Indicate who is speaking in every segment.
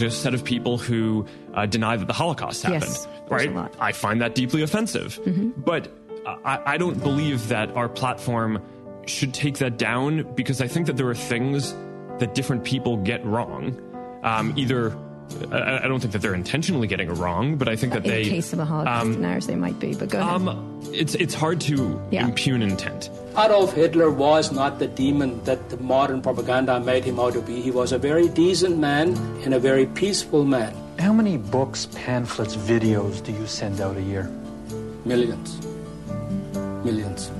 Speaker 1: there's a set of people who uh, deny that the Holocaust happened.
Speaker 2: Yes,
Speaker 1: right?
Speaker 2: a lot.
Speaker 1: I find that deeply offensive. But uh, I, I don't believe that our platform should take that down because I think that there are things that different people get wrong. Um, either I, I don't think that they're intentionally getting it wrong, but I think that
Speaker 2: In
Speaker 1: they
Speaker 2: case of a Holocaust deniers, they might be. But go ahead.
Speaker 1: um, it's it's hard to
Speaker 2: Yeah.
Speaker 1: impugn intent.
Speaker 3: Adolf Hitler was not the demon that the modern propaganda made him out to be. He was a very decent man and a very peaceful man.
Speaker 4: How many books, pamphlets, videos do you send out a year?
Speaker 3: Millions. Millions.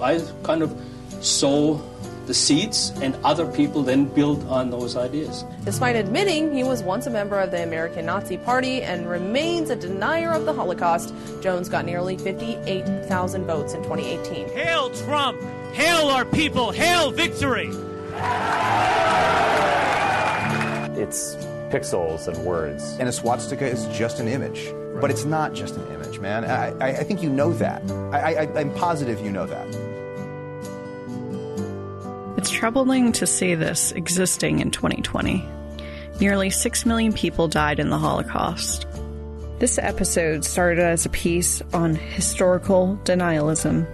Speaker 3: I kind of sow the seeds, and other people then build on those ideas.
Speaker 5: Despite admitting he was once a member of the American Nazi Party and remains a denier of the Holocaust, Jones got nearly 58,000 votes in 2018.
Speaker 6: Hail Trump! Hail our people! Hail victory!
Speaker 7: It's pixels and words.
Speaker 8: And a swastika is just an image. But it's not just an image, man. I, I, I think you know that. I, I, I'm positive you know that.
Speaker 9: It's troubling to see this existing in 2020. Nearly 6 million people died in the Holocaust. This episode started as a piece on historical denialism.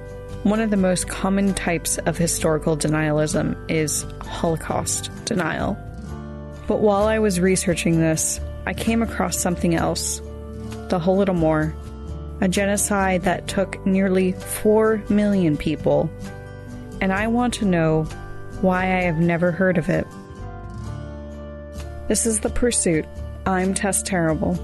Speaker 9: One of the most common types of historical denialism is Holocaust denial. But while I was researching this, I came across something else the Holodomor, a genocide that took nearly 4 million people. And I want to know why I have never heard of it. This is The Pursuit. I'm Tess Terrible.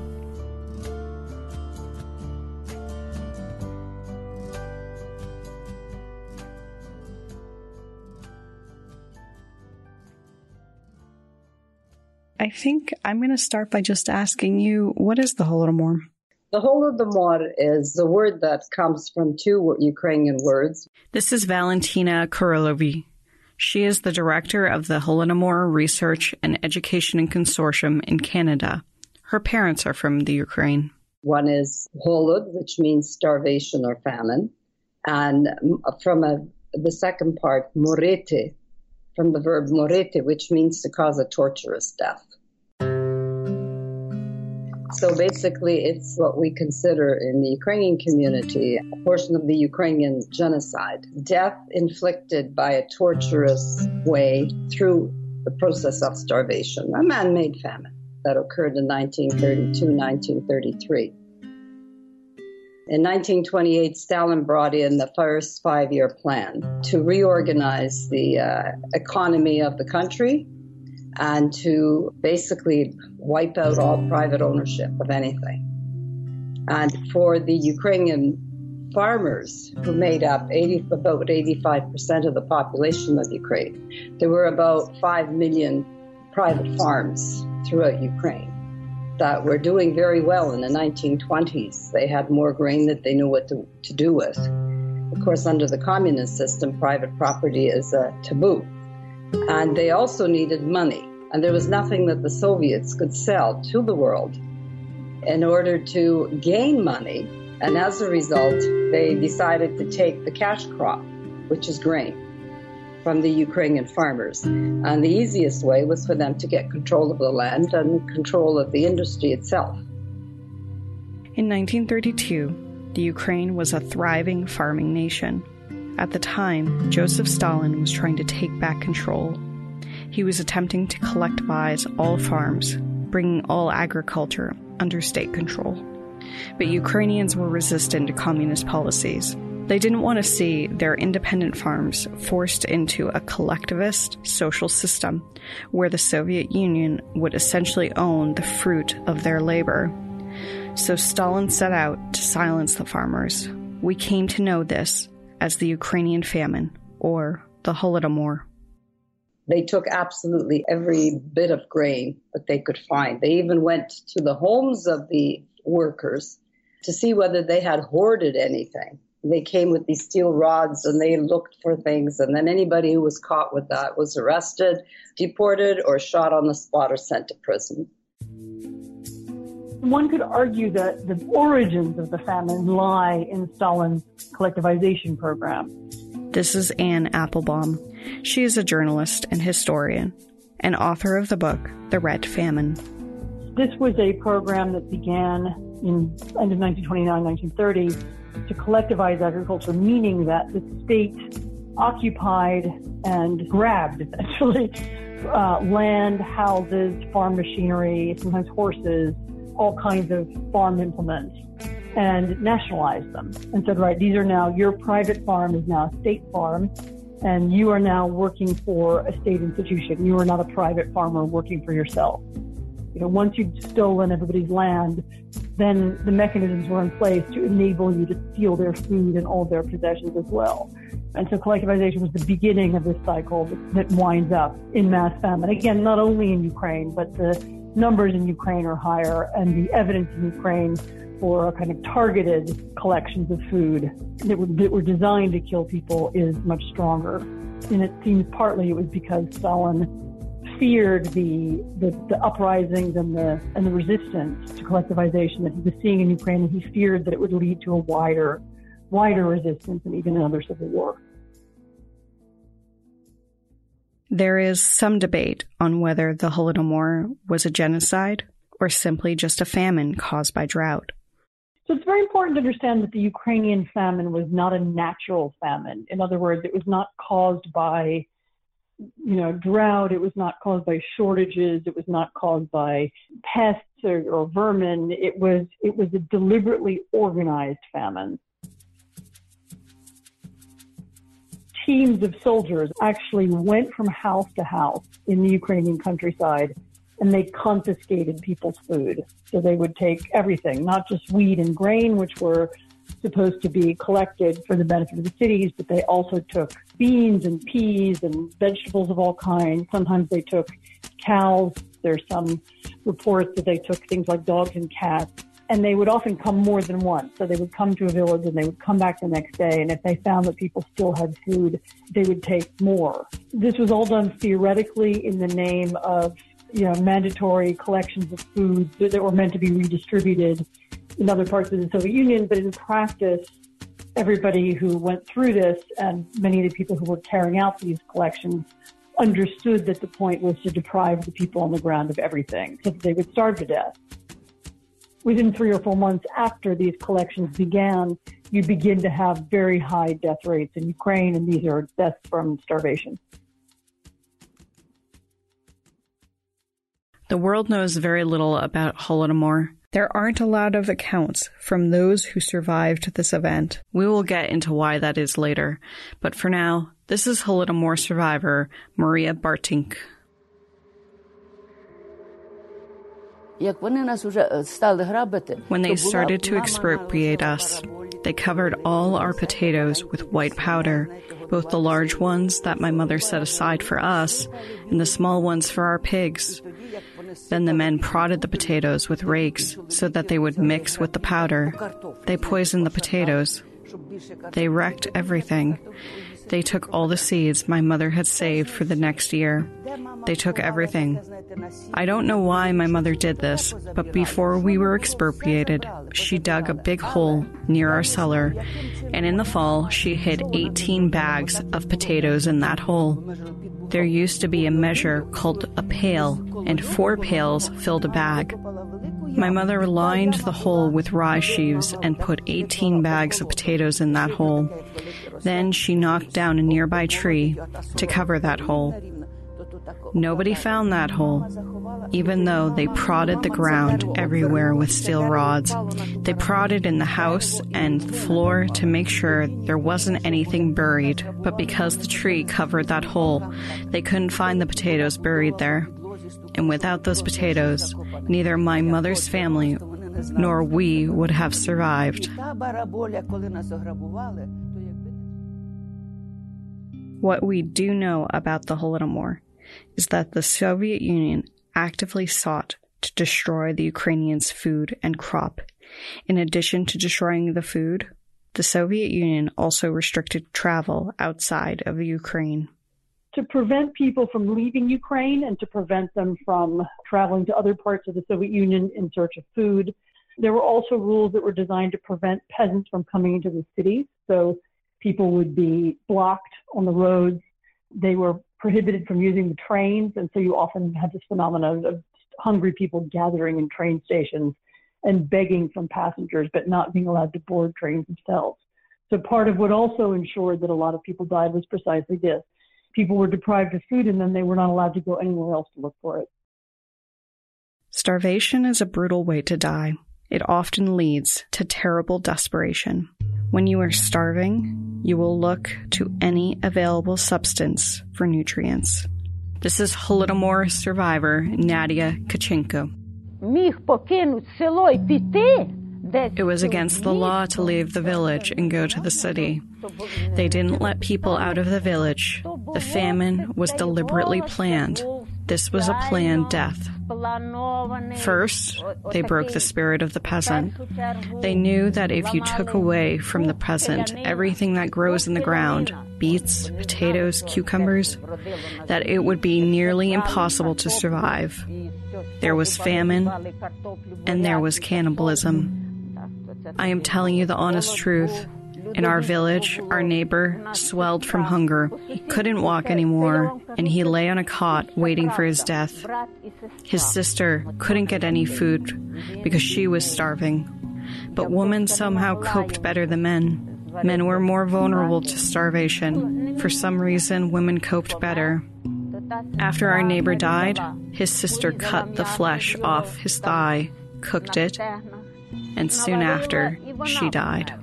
Speaker 9: I think I'm going to start by just asking you what is the Holodomor?
Speaker 10: The Holodomor is a word that comes from two Ukrainian words.
Speaker 9: This is Valentina Kuryliw. She is the director of the Holodomor Research and Education Consortium in Canada. Her parents are from the Ukraine.
Speaker 10: One is holod, which means starvation or famine, and from a, the second part, morete, from the verb morete, which means to cause a torturous death. So basically, it's what we consider in the Ukrainian community a portion of the Ukrainian genocide death inflicted by a torturous way through the process of starvation, a man made famine that occurred in 1932 1933. In 1928, Stalin brought in the first five year plan to reorganize the uh, economy of the country and to basically wipe out all private ownership of anything. And for the Ukrainian farmers, who made up 80, about 85% of the population of Ukraine, there were about 5 million private farms throughout Ukraine that were doing very well in the 1920s. They had more grain that they knew what to, to do with. Of course, under the communist system, private property is a taboo. And they also needed money. And there was nothing that the Soviets could sell to the world in order to gain money. And as a result, they decided to take the cash crop, which is grain, from the Ukrainian farmers. And the easiest way was for them to get control of the land and control of the industry itself.
Speaker 9: In 1932, the Ukraine was a thriving farming nation. At the time, Joseph Stalin was trying to take back control. He was attempting to collectivize all farms, bringing all agriculture under state control. But Ukrainians were resistant to communist policies. They didn't want to see their independent farms forced into a collectivist social system where the Soviet Union would essentially own the fruit of their labor. So Stalin set out to silence the farmers. We came to know this as the Ukrainian famine or the Holodomor.
Speaker 10: They took absolutely every bit of grain that they could find. They even went to the homes of the workers to see whether they had hoarded anything. They came with these steel rods and they looked for things, and then anybody who was caught with that was arrested, deported, or shot on the spot or sent to prison.
Speaker 11: One could argue that the origins of the famine lie in Stalin's collectivization program.
Speaker 9: This is Anne Applebaum. She is a journalist and historian, and author of the book The Red Famine.
Speaker 11: This was a program that began in end of 1929, 1930 to collectivize agriculture, meaning that the state occupied and grabbed essentially uh, land, houses, farm machinery, sometimes horses, all kinds of farm implements, and nationalized them and said, right, these are now your private farm is now a state farm, and you are now working for a state institution. You are not a private farmer working for yourself. You know, once you've stolen everybody's land, then the mechanisms were in place to enable you to steal their food and all their possessions as well. And so collectivization was the beginning of this cycle that, winds up in mass famine. Again, not only in Ukraine, but the numbers in Ukraine are higher and the evidence in Ukraine for a kind of targeted collections of food that were, that were designed to kill people is much stronger. And it seems partly it was because Stalin feared the, the, the uprisings and the and the resistance to collectivization that he was seeing in Ukraine, and he feared that it would lead to a wider wider resistance and even another civil war.
Speaker 9: There is some debate on whether the Holodomor was a genocide or simply just a famine caused by drought.
Speaker 11: So it's very important to understand that the Ukrainian famine was not a natural famine. In other words, it was not caused by you know, drought. It was not caused by shortages. It was not caused by pests or, or vermin. It was it was a deliberately organized famine. Teams of soldiers actually went from house to house in the Ukrainian countryside and they confiscated people's food. So they would take everything, not just wheat and grain, which were supposed to be collected for the benefit of the cities, but they also took beans and peas and vegetables of all kinds. Sometimes they took cows. There's some reports that they took things like dogs and cats. And they would often come more than once. So they would come to a village and they would come back the next day. And if they found that people still had food, they would take more. This was all done theoretically in the name of, you know, mandatory collections of food that were meant to be redistributed in other parts of the Soviet Union. But in practice, everybody who went through this and many of the people who were carrying out these collections understood that the point was to deprive the people on the ground of everything so that they would starve to death. Within three or four months after these collections began, you begin to have very high death rates in Ukraine, and these are deaths from starvation.
Speaker 9: The world knows very little about Holodomor. There aren't a lot of accounts from those who survived this event. We will get into why that is later, but for now, this is Holodomor survivor Maria Bartink. When they started to expropriate us, they covered all our potatoes with white powder, both the large ones that my mother set aside for us and the small ones for our pigs. Then the men prodded the potatoes with rakes so that they would mix with the powder. They poisoned the potatoes. They wrecked everything. They took all the seeds my mother had saved for the next year. They took everything. I don't know why my mother did this, but before we were expropriated, she dug a big hole near our cellar, and in the fall, she hid 18 bags of potatoes in that hole. There used to be a measure called a pail, and four pails filled a bag. My mother lined the hole with rye sheaves and put 18 bags of potatoes in that hole. Then she knocked down a nearby tree to cover that hole. Nobody found that hole, even though they prodded the ground everywhere with steel rods. They prodded in the house and the floor to make sure there wasn't anything buried, but because the tree covered that hole, they couldn't find the potatoes buried there. And without those potatoes, neither my mother's family nor we would have survived. What we do know about the Holodomor is that the Soviet Union actively sought to destroy the Ukrainians' food and crop. In addition to destroying the food, the Soviet Union also restricted travel outside of Ukraine.
Speaker 11: To prevent people from leaving Ukraine and to prevent them from traveling to other parts of the Soviet Union in search of food, there were also rules that were designed to prevent peasants from coming into the cities. So people would be blocked on the roads. They were prohibited from using the trains, and so you often had this phenomenon of, hungry people gathering in train stations and begging from passengers, but not being allowed to board trains themselves. So part of what also ensured that a lot of people died was precisely this. People were deprived of food and then they were not allowed to go anywhere else to look for it.
Speaker 9: Starvation is a brutal way to die. It often leads to terrible desperation. When you are starving, you will look to any available substance for nutrients. This is Holodomor survivor Nadia Kachenko. It was against the law to leave the village and go to the city. They didn't let people out of the village. The famine was deliberately planned. This was a planned death. First, they broke the spirit of the peasant. They knew that if you took away from the peasant everything that grows in the ground beets, potatoes, cucumbers that it would be nearly impossible to survive. There was famine, and there was cannibalism. I am telling you the honest truth. In our village, our neighbor swelled from hunger, couldn't walk anymore, and he lay on a cot waiting for his death. His sister couldn't get any food because she was starving. But women somehow coped better than men. Men were more vulnerable to starvation. For some reason, women coped better. After our neighbor died, his sister cut the flesh off his thigh, cooked it, and soon after, she died.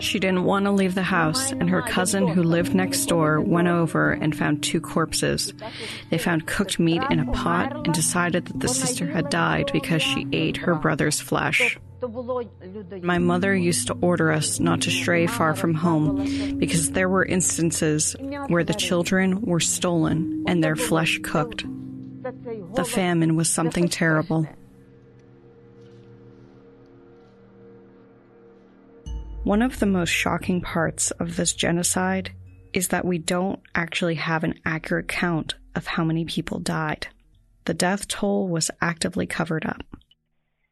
Speaker 9: She didn't want to leave the house, and her cousin, who lived next door, went over and found two corpses. They found cooked meat in a pot and decided that the sister had died because she ate her brother's flesh. My mother used to order us not to stray far from home because there were instances where the children were stolen and their flesh cooked. The famine was something terrible. One of the most shocking parts of this genocide is that we don't actually have an accurate count of how many people died. The death toll was actively covered up.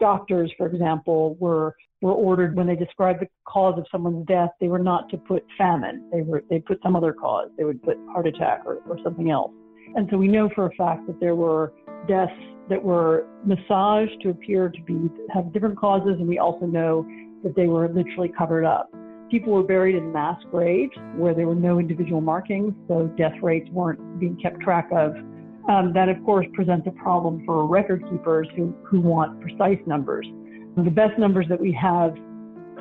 Speaker 11: Doctors, for example, were were ordered when they described the cause of someone's death, they were not to put famine. They were they put some other cause. They would put heart attack or, or something else. And so we know for a fact that there were deaths that were massaged to appear to be have different causes, and we also know that they were literally covered up. People were buried in mass graves where there were no individual markings, so death rates weren't being kept track of. Um, that, of course, presents a problem for record keepers who, who want precise numbers. The best numbers that we have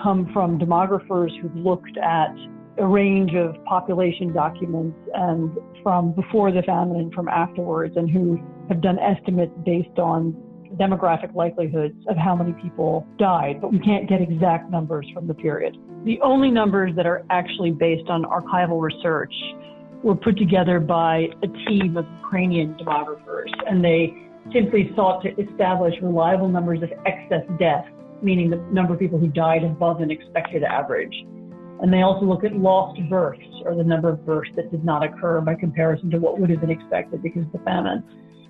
Speaker 11: come from demographers who've looked at a range of population documents and from before the famine and from afterwards, and who have done estimates based on demographic likelihoods of how many people died, but we can't get exact numbers from the period. The only numbers that are actually based on archival research were put together by a team of Ukrainian demographers, and they simply sought to establish reliable numbers of excess deaths, meaning the number of people who died above an expected average. And they also look at lost births, or the number of births that did not occur by comparison to what would have been expected because of the famine.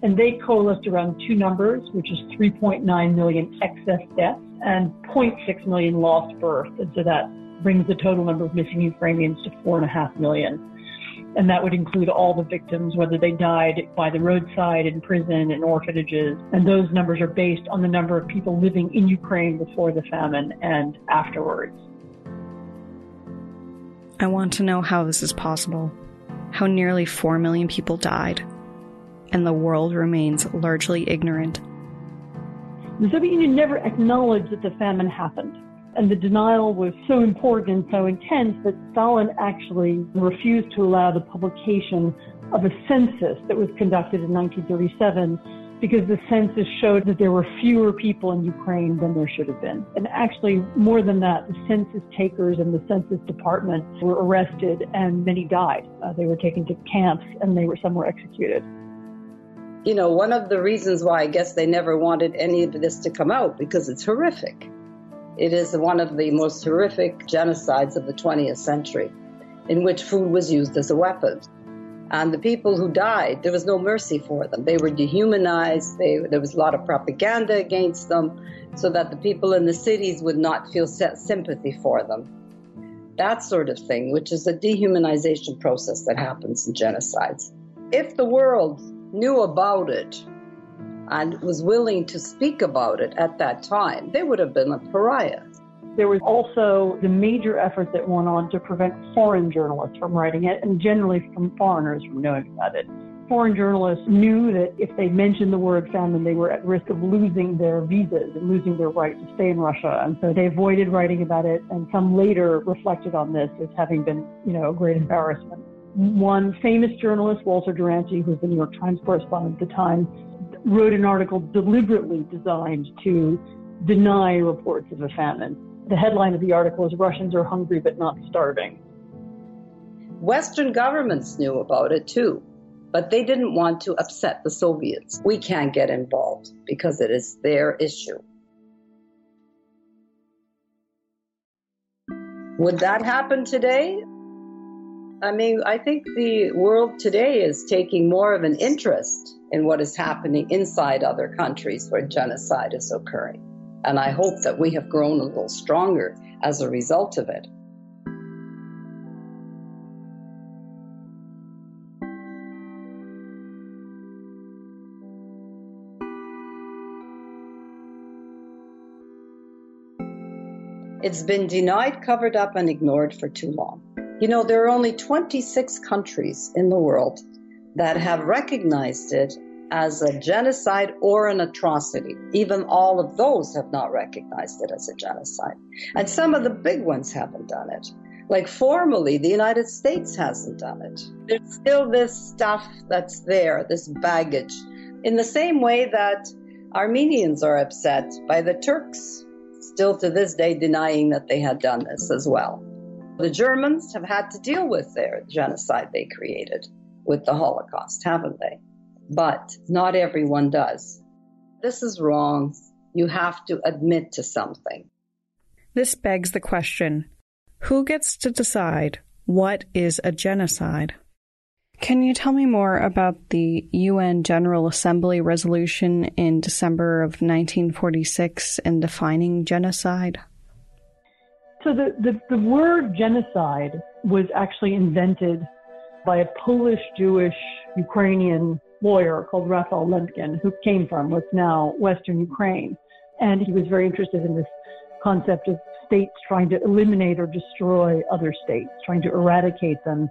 Speaker 11: And they coalesced around two numbers, which is 3.9 million excess deaths and 0.6 million lost births. And so that brings the total number of missing Ukrainians to 4.5 million. And that would include all the victims, whether they died by the roadside, in prison, in orphanages. And those numbers are based on the number of people living in Ukraine before the famine and afterwards.
Speaker 9: I want to know how this is possible. How nearly 4 million people died and the world remains largely ignorant.
Speaker 11: The Soviet Union never acknowledged that the famine happened. And the denial was so important and so intense that Stalin actually refused to allow the publication of a census that was conducted in 1937 because the census showed that there were fewer people in Ukraine than there should have been. And actually, more than that, the census takers and the census department were arrested and many died. Uh, they were taken to camps and they were some were executed
Speaker 10: you know, one of the reasons why I guess they never wanted any of this to come out because it's horrific. It is one of the most horrific genocides of the 20th century in which food was used as a weapon. And the people who died, there was no mercy for them. They were dehumanized. They, there was a lot of propaganda against them so that the people in the cities would not feel sympathy for them. That sort of thing, which is a dehumanization process that happens in genocides. If the world knew about it, and was willing to speak about it at that time, they would have been a pariah.
Speaker 11: There was also the major effort that went on to prevent foreign journalists from writing it and generally from foreigners from knowing about it. Foreign journalists knew that if they mentioned the word famine, they were at risk of losing their visas and losing their right to stay in Russia. And so they avoided writing about it. And some later reflected on this as having been, you know, a great embarrassment. One famous journalist, Walter Duranty, who was the New York Times correspondent at the time, wrote an article deliberately designed to deny reports of a famine. The headline of the article is Russians are hungry but not starving.
Speaker 10: Western governments knew about it too, but they didn't want to upset the Soviets. We can't get involved because it is their issue. Would that happen today? I mean, I think the world today is taking more of an interest in what is happening inside other countries where genocide is occurring. And I hope that we have grown a little stronger as a result of it. It's been denied, covered up, and ignored for too long. You know, there are only 26 countries in the world that have recognized it as a genocide or an atrocity. Even all of those have not recognized it as a genocide. And some of the big ones haven't done it. Like formally, the United States hasn't done it. There's still this stuff that's there, this baggage. In the same way that Armenians are upset by the Turks, still to this day denying that they had done this as well. The Germans have had to deal with their genocide they created with the Holocaust, haven't they? But not everyone does. This is wrong. You have to admit to something.
Speaker 9: This begs the question who gets to decide what is a genocide? Can you tell me more about the UN General Assembly resolution in December of 1946 in defining genocide?
Speaker 11: So the, the, the word genocide was actually invented by a Polish Jewish Ukrainian lawyer called Raphael Lemkin, who came from what's now Western Ukraine. And he was very interested in this concept of states trying to eliminate or destroy other states, trying to eradicate them,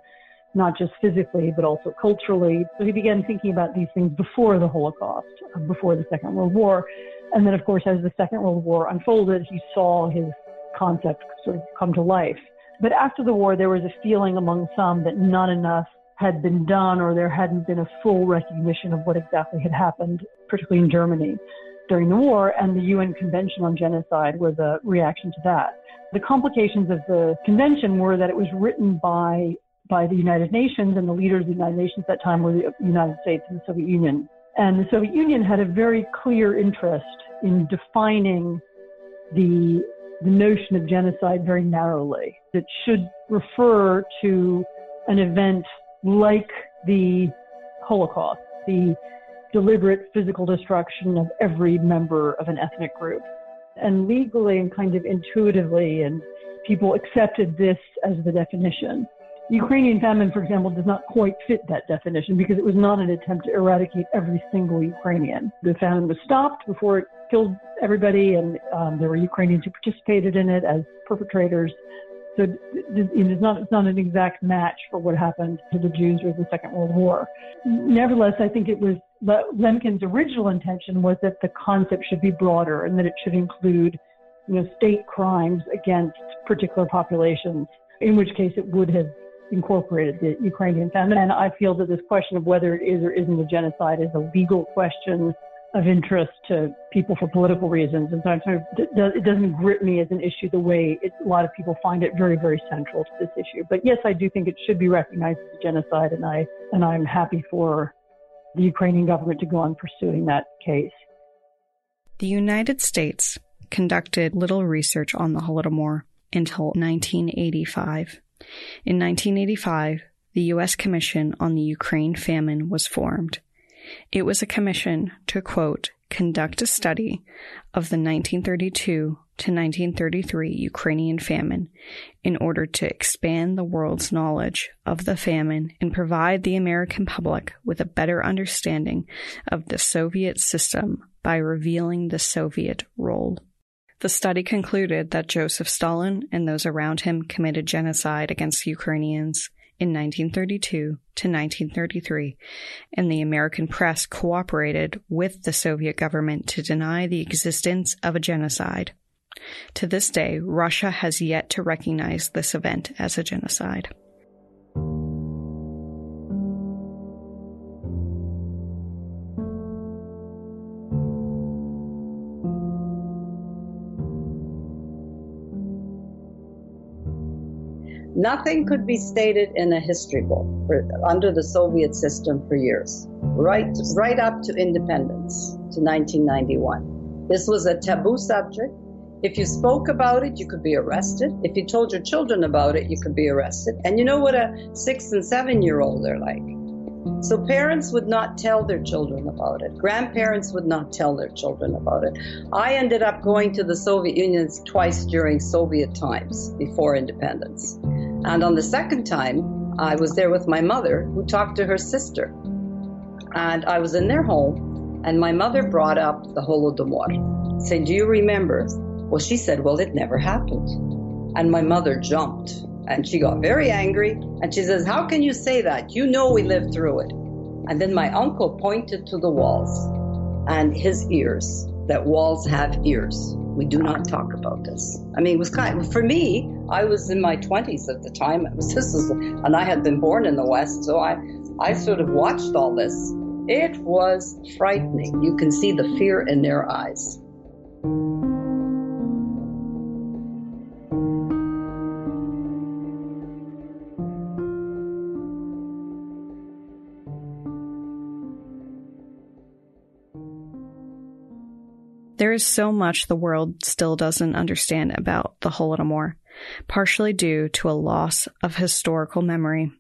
Speaker 11: not just physically, but also culturally. So he began thinking about these things before the Holocaust, before the Second World War. And then, of course, as the Second World War unfolded, he saw his concept sort of come to life. But after the war, there was a feeling among some that not enough had been done or there hadn't been a full recognition of what exactly had happened, particularly in Germany during the war, and the UN Convention on Genocide was a reaction to that. The complications of the convention were that it was written by by the United Nations, and the leaders of the United Nations at that time were the United States and the Soviet Union. And the Soviet Union had a very clear interest in defining the the notion of genocide very narrowly. It should refer to an event like the Holocaust, the deliberate physical destruction of every member of an ethnic group. And legally and kind of intuitively, and people accepted this as the definition. Ukrainian famine, for example, does not quite fit that definition because it was not an attempt to eradicate every single Ukrainian. The famine was stopped before it killed everybody, and um, there were Ukrainians who participated in it as perpetrators. So it's not, it's not an exact match for what happened to the Jews during the Second World War. Nevertheless, I think it was Lemkin's original intention was that the concept should be broader and that it should include, you know, state crimes against particular populations. In which case, it would have incorporated the Ukrainian famine. And I feel that this question of whether it is or isn't a genocide is a legal question of interest to people for political reasons. And so it doesn't grip me as an issue the way it, a lot of people find it very, very central to this issue. But yes, I do think it should be recognized as genocide, and I and I'm happy for the Ukrainian government to go on pursuing that case.
Speaker 9: The United States conducted little research on the Holodomor until 1985. In 1985, the U.S. Commission on the Ukraine Famine was formed. It was a commission to, quote, conduct a study of the 1932 to 1933 Ukrainian famine in order to expand the world's knowledge of the famine and provide the American public with a better understanding of the Soviet system by revealing the Soviet role. The study concluded that Joseph Stalin and those around him committed genocide against Ukrainians in 1932 to 1933, and the American press cooperated with the Soviet government to deny the existence of a genocide. To this day, Russia has yet to recognize this event as a genocide.
Speaker 10: Nothing could be stated in a history book for, under the Soviet system for years, right, right up to independence, to 1991. This was a taboo subject. If you spoke about it, you could be arrested. If you told your children about it, you could be arrested. And you know what a six and seven year old are like. So parents would not tell their children about it. Grandparents would not tell their children about it. I ended up going to the Soviet Union twice during Soviet times before independence. And on the second time, I was there with my mother who talked to her sister. And I was in their home, and my mother brought up the Holodomor. saying, Do you remember? Well, she said, Well, it never happened. And my mother jumped and she got very angry and she says, How can you say that? You know we lived through it. And then my uncle pointed to the walls and his ears, that walls have ears. We do not talk about this. I mean, it was kind of, for me, I was in my 20s at the time. It was, this was, and I had been born in the West, so I, I sort of watched all this. It was frightening. You can see the fear in their eyes.
Speaker 9: There is so much the world still doesn't understand about the Holodomor, partially due to a loss of historical memory.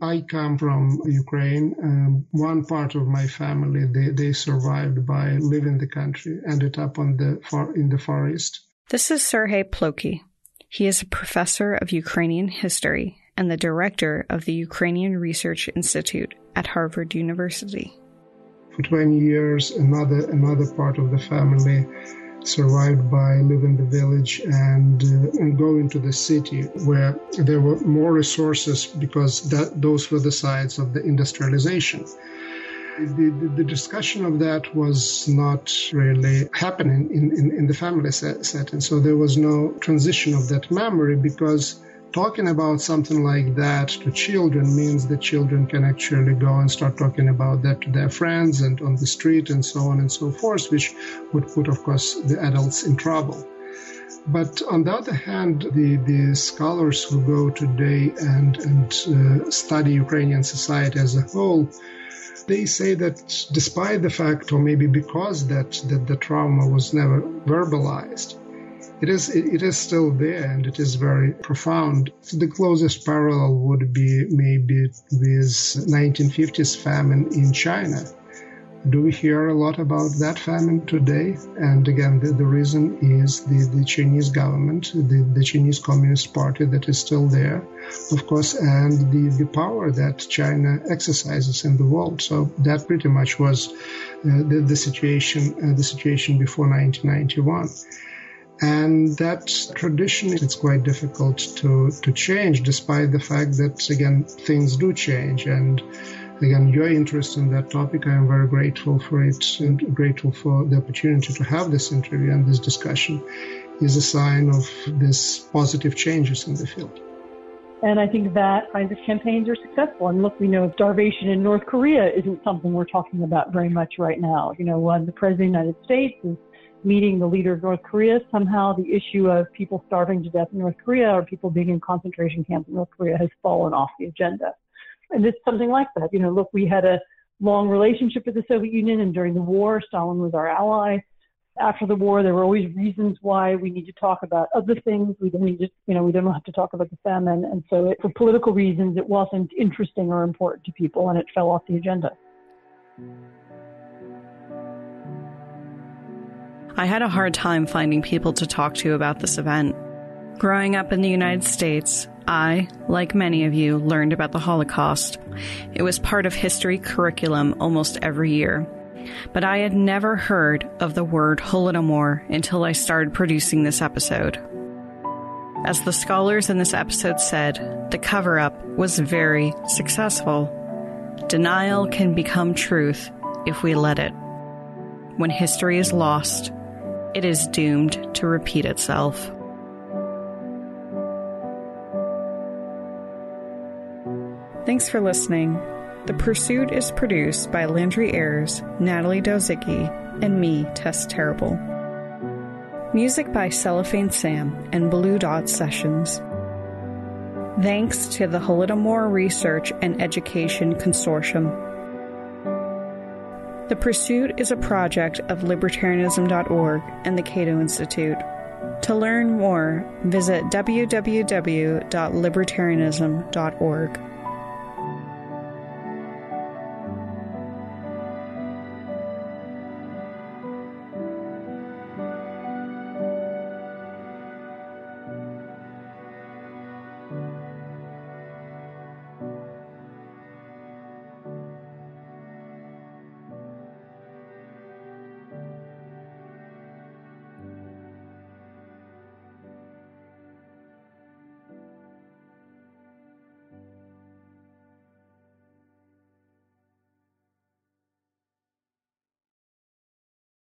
Speaker 12: I come from Ukraine. Um, one part of my family they, they survived by leaving the country, ended up on the far in the forest.
Speaker 9: This is Sergei Plokhy. He is a professor of Ukrainian history and the director of the Ukrainian Research Institute at Harvard University
Speaker 12: for 20 years. Another another part of the family survived by living the village and, uh, and going to the city where there were more resources because that those were the sites of the industrialization. The, the, the, discussion of that was not really happening in, in, in the family set, setting. So there was no transition of that memory because talking about something like that to children means that children can actually go and start talking about that to their friends and on the street and so on and so forth, which would put, of course, the adults in trouble. But on the other hand, the, the scholars who go today and, and uh, study Ukrainian society as a whole, they say that despite the fact, or maybe because that, that the trauma was never verbalized, it is it is still there and it is very profound. The closest parallel would be maybe with 1950s famine in China. Do we hear a lot about that famine today? And again, the, the reason is the, the Chinese government, the, the Chinese Communist Party that is still there, of course, and the, the power that China exercises in the world. So that pretty much was uh, the, the situation uh, the situation before 1991. And that tradition, it's quite difficult to, to change, despite the fact that, again, things do change. And again, your interest in that topic, I am very grateful for it and grateful for the opportunity to have this interview and this discussion is a sign of this positive changes in the field.
Speaker 11: And I think that kinds of campaigns are successful. And look, we know starvation in North Korea isn't something we're talking about very much right now. You know, when the President of the United States is meeting the leader of North Korea, somehow the issue of people starving to death in North Korea or people being in concentration camps in North Korea has fallen off the agenda. And it's something like that. You know, look, we had a long relationship with the Soviet Union, and during the war, Stalin was our ally. After the war, there were always reasons why we need to talk about other things. We don't need to, you know, we don't have to talk about the famine. And so, it, for political reasons, it wasn't interesting or important to people, and it fell off the agenda.
Speaker 9: I had a hard time finding people to talk to about this event. Growing up in the United States, I, like many of you, learned about the Holocaust. It was part of history curriculum almost every year. But I had never heard of the word Holodomor until I started producing this episode. As the scholars in this episode said, the cover up was very successful. Denial can become truth if we let it. When history is lost, it is doomed to repeat itself. Thanks for listening. The Pursuit is produced by Landry Ayers, Natalie Dozicki, and me, Tess Terrible. Music by Cellophane Sam and Blue Dot Sessions. Thanks to the Holodomor Research and Education Consortium. The Pursuit is a project of libertarianism.org and the Cato Institute. To learn more, visit www.libertarianism.org.